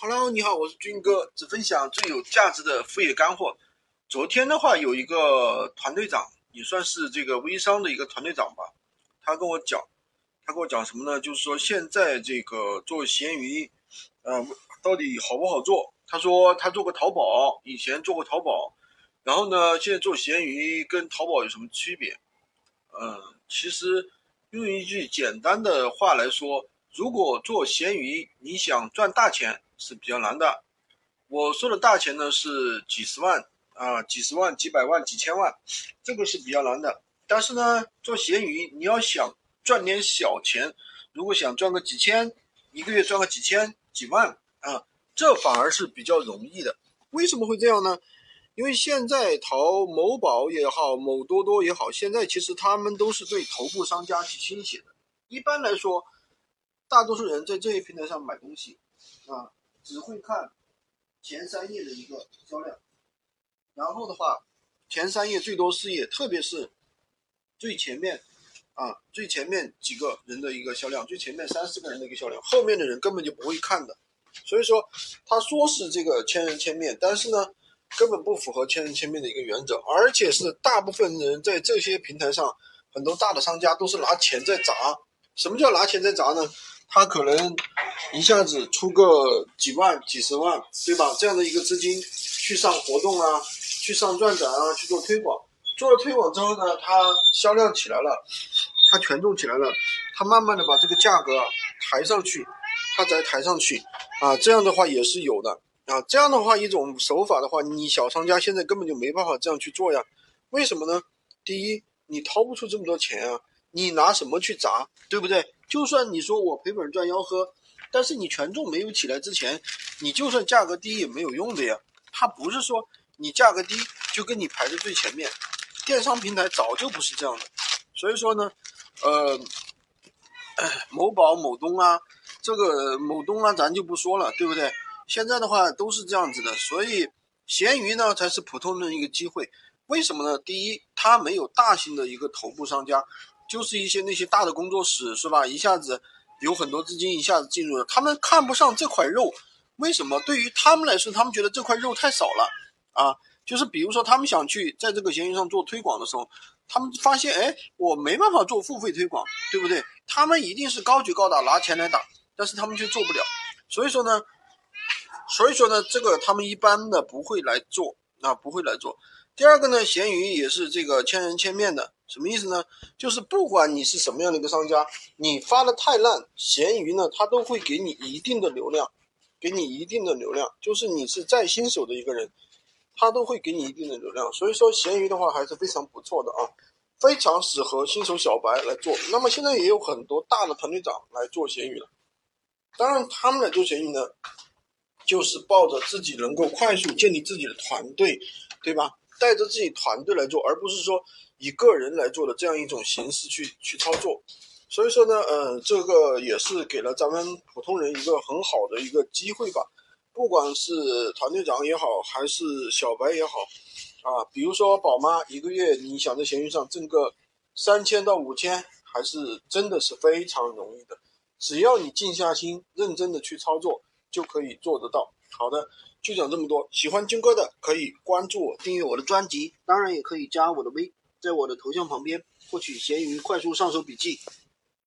Hello，你好，我是军哥，只分享最有价值的副业干货。昨天的话，有一个团队长，也算是这个微商的一个团队长吧，他跟我讲，他跟我讲什么呢？就是说现在这个做闲鱼，呃，到底好不好做？他说他做过淘宝，以前做过淘宝，然后呢，现在做闲鱼跟淘宝有什么区别？嗯，其实用一句简单的话来说，如果做闲鱼，你想赚大钱。是比较难的。我说的大钱呢是几十万啊，几十万、几百万、几千万，这个是比较难的。但是呢，做闲鱼你要想赚点小钱，如果想赚个几千，一个月赚个几千、几万啊，这反而是比较容易的。为什么会这样呢？因为现在淘某宝也好，某多多也好，现在其实他们都是对头部商家去倾斜的。一般来说，大多数人在这些平台上买东西啊。只会看前三页的一个销量，然后的话，前三页最多四页，特别是最前面啊，最前面几个人的一个销量，最前面三四个人的一个销量，后面的人根本就不会看的。所以说，他说是这个千人千面，但是呢，根本不符合千人千面的一个原则，而且是大部分人在这些平台上，很多大的商家都是拿钱在砸。什么叫拿钱在砸呢？他可能一下子出个几万、几十万，对吧？这样的一个资金去上活动啊，去上转展啊，去做推广。做了推广之后呢，他销量起来了，他权重起来了，他慢慢的把这个价格抬上去，他再抬上去啊，这样的话也是有的啊。这样的话一种手法的话，你小商家现在根本就没办法这样去做呀。为什么呢？第一，你掏不出这么多钱啊，你拿什么去砸，对不对？就算你说我赔本赚吆喝，但是你权重没有起来之前，你就算价格低也没有用的呀。它不是说你价格低就跟你排在最前面，电商平台早就不是这样的。所以说呢，呃，某宝、某东啊，这个某东啊，咱就不说了，对不对？现在的话都是这样子的，所以闲鱼呢才是普通人一个机会。为什么呢？第一，它没有大型的一个头部商家。就是一些那些大的工作室是吧？一下子有很多资金一下子进入了，他们看不上这块肉，为什么？对于他们来说，他们觉得这块肉太少了啊。就是比如说，他们想去在这个闲鱼上做推广的时候，他们发现，哎，我没办法做付费推广，对不对？他们一定是高举高打拿钱来打，但是他们却做不了。所以说呢，所以说呢，这个他们一般的不会来做，啊，不会来做。第二个呢，闲鱼也是这个千人千面的，什么意思呢？就是不管你是什么样的一个商家，你发的太烂，闲鱼呢它都会给你一定的流量，给你一定的流量。就是你是再新手的一个人，它都会给你一定的流量。所以说闲鱼的话还是非常不错的啊，非常适合新手小白来做。那么现在也有很多大的团队长来做闲鱼了，当然他们来做闲鱼呢，就是抱着自己能够快速建立自己的团队，对吧？带着自己团队来做，而不是说以个人来做的这样一种形式去去操作。所以说呢，呃，这个也是给了咱们普通人一个很好的一个机会吧。不管是团队长也好，还是小白也好，啊，比如说宝妈一个月你想在闲鱼上挣个三千到五千，还是真的是非常容易的。只要你静下心，认真的去操作，就可以做得到。好的。就讲这么多，喜欢军哥的可以关注我，订阅我的专辑，当然也可以加我的微，在我的头像旁边获取闲鱼快速上手笔记。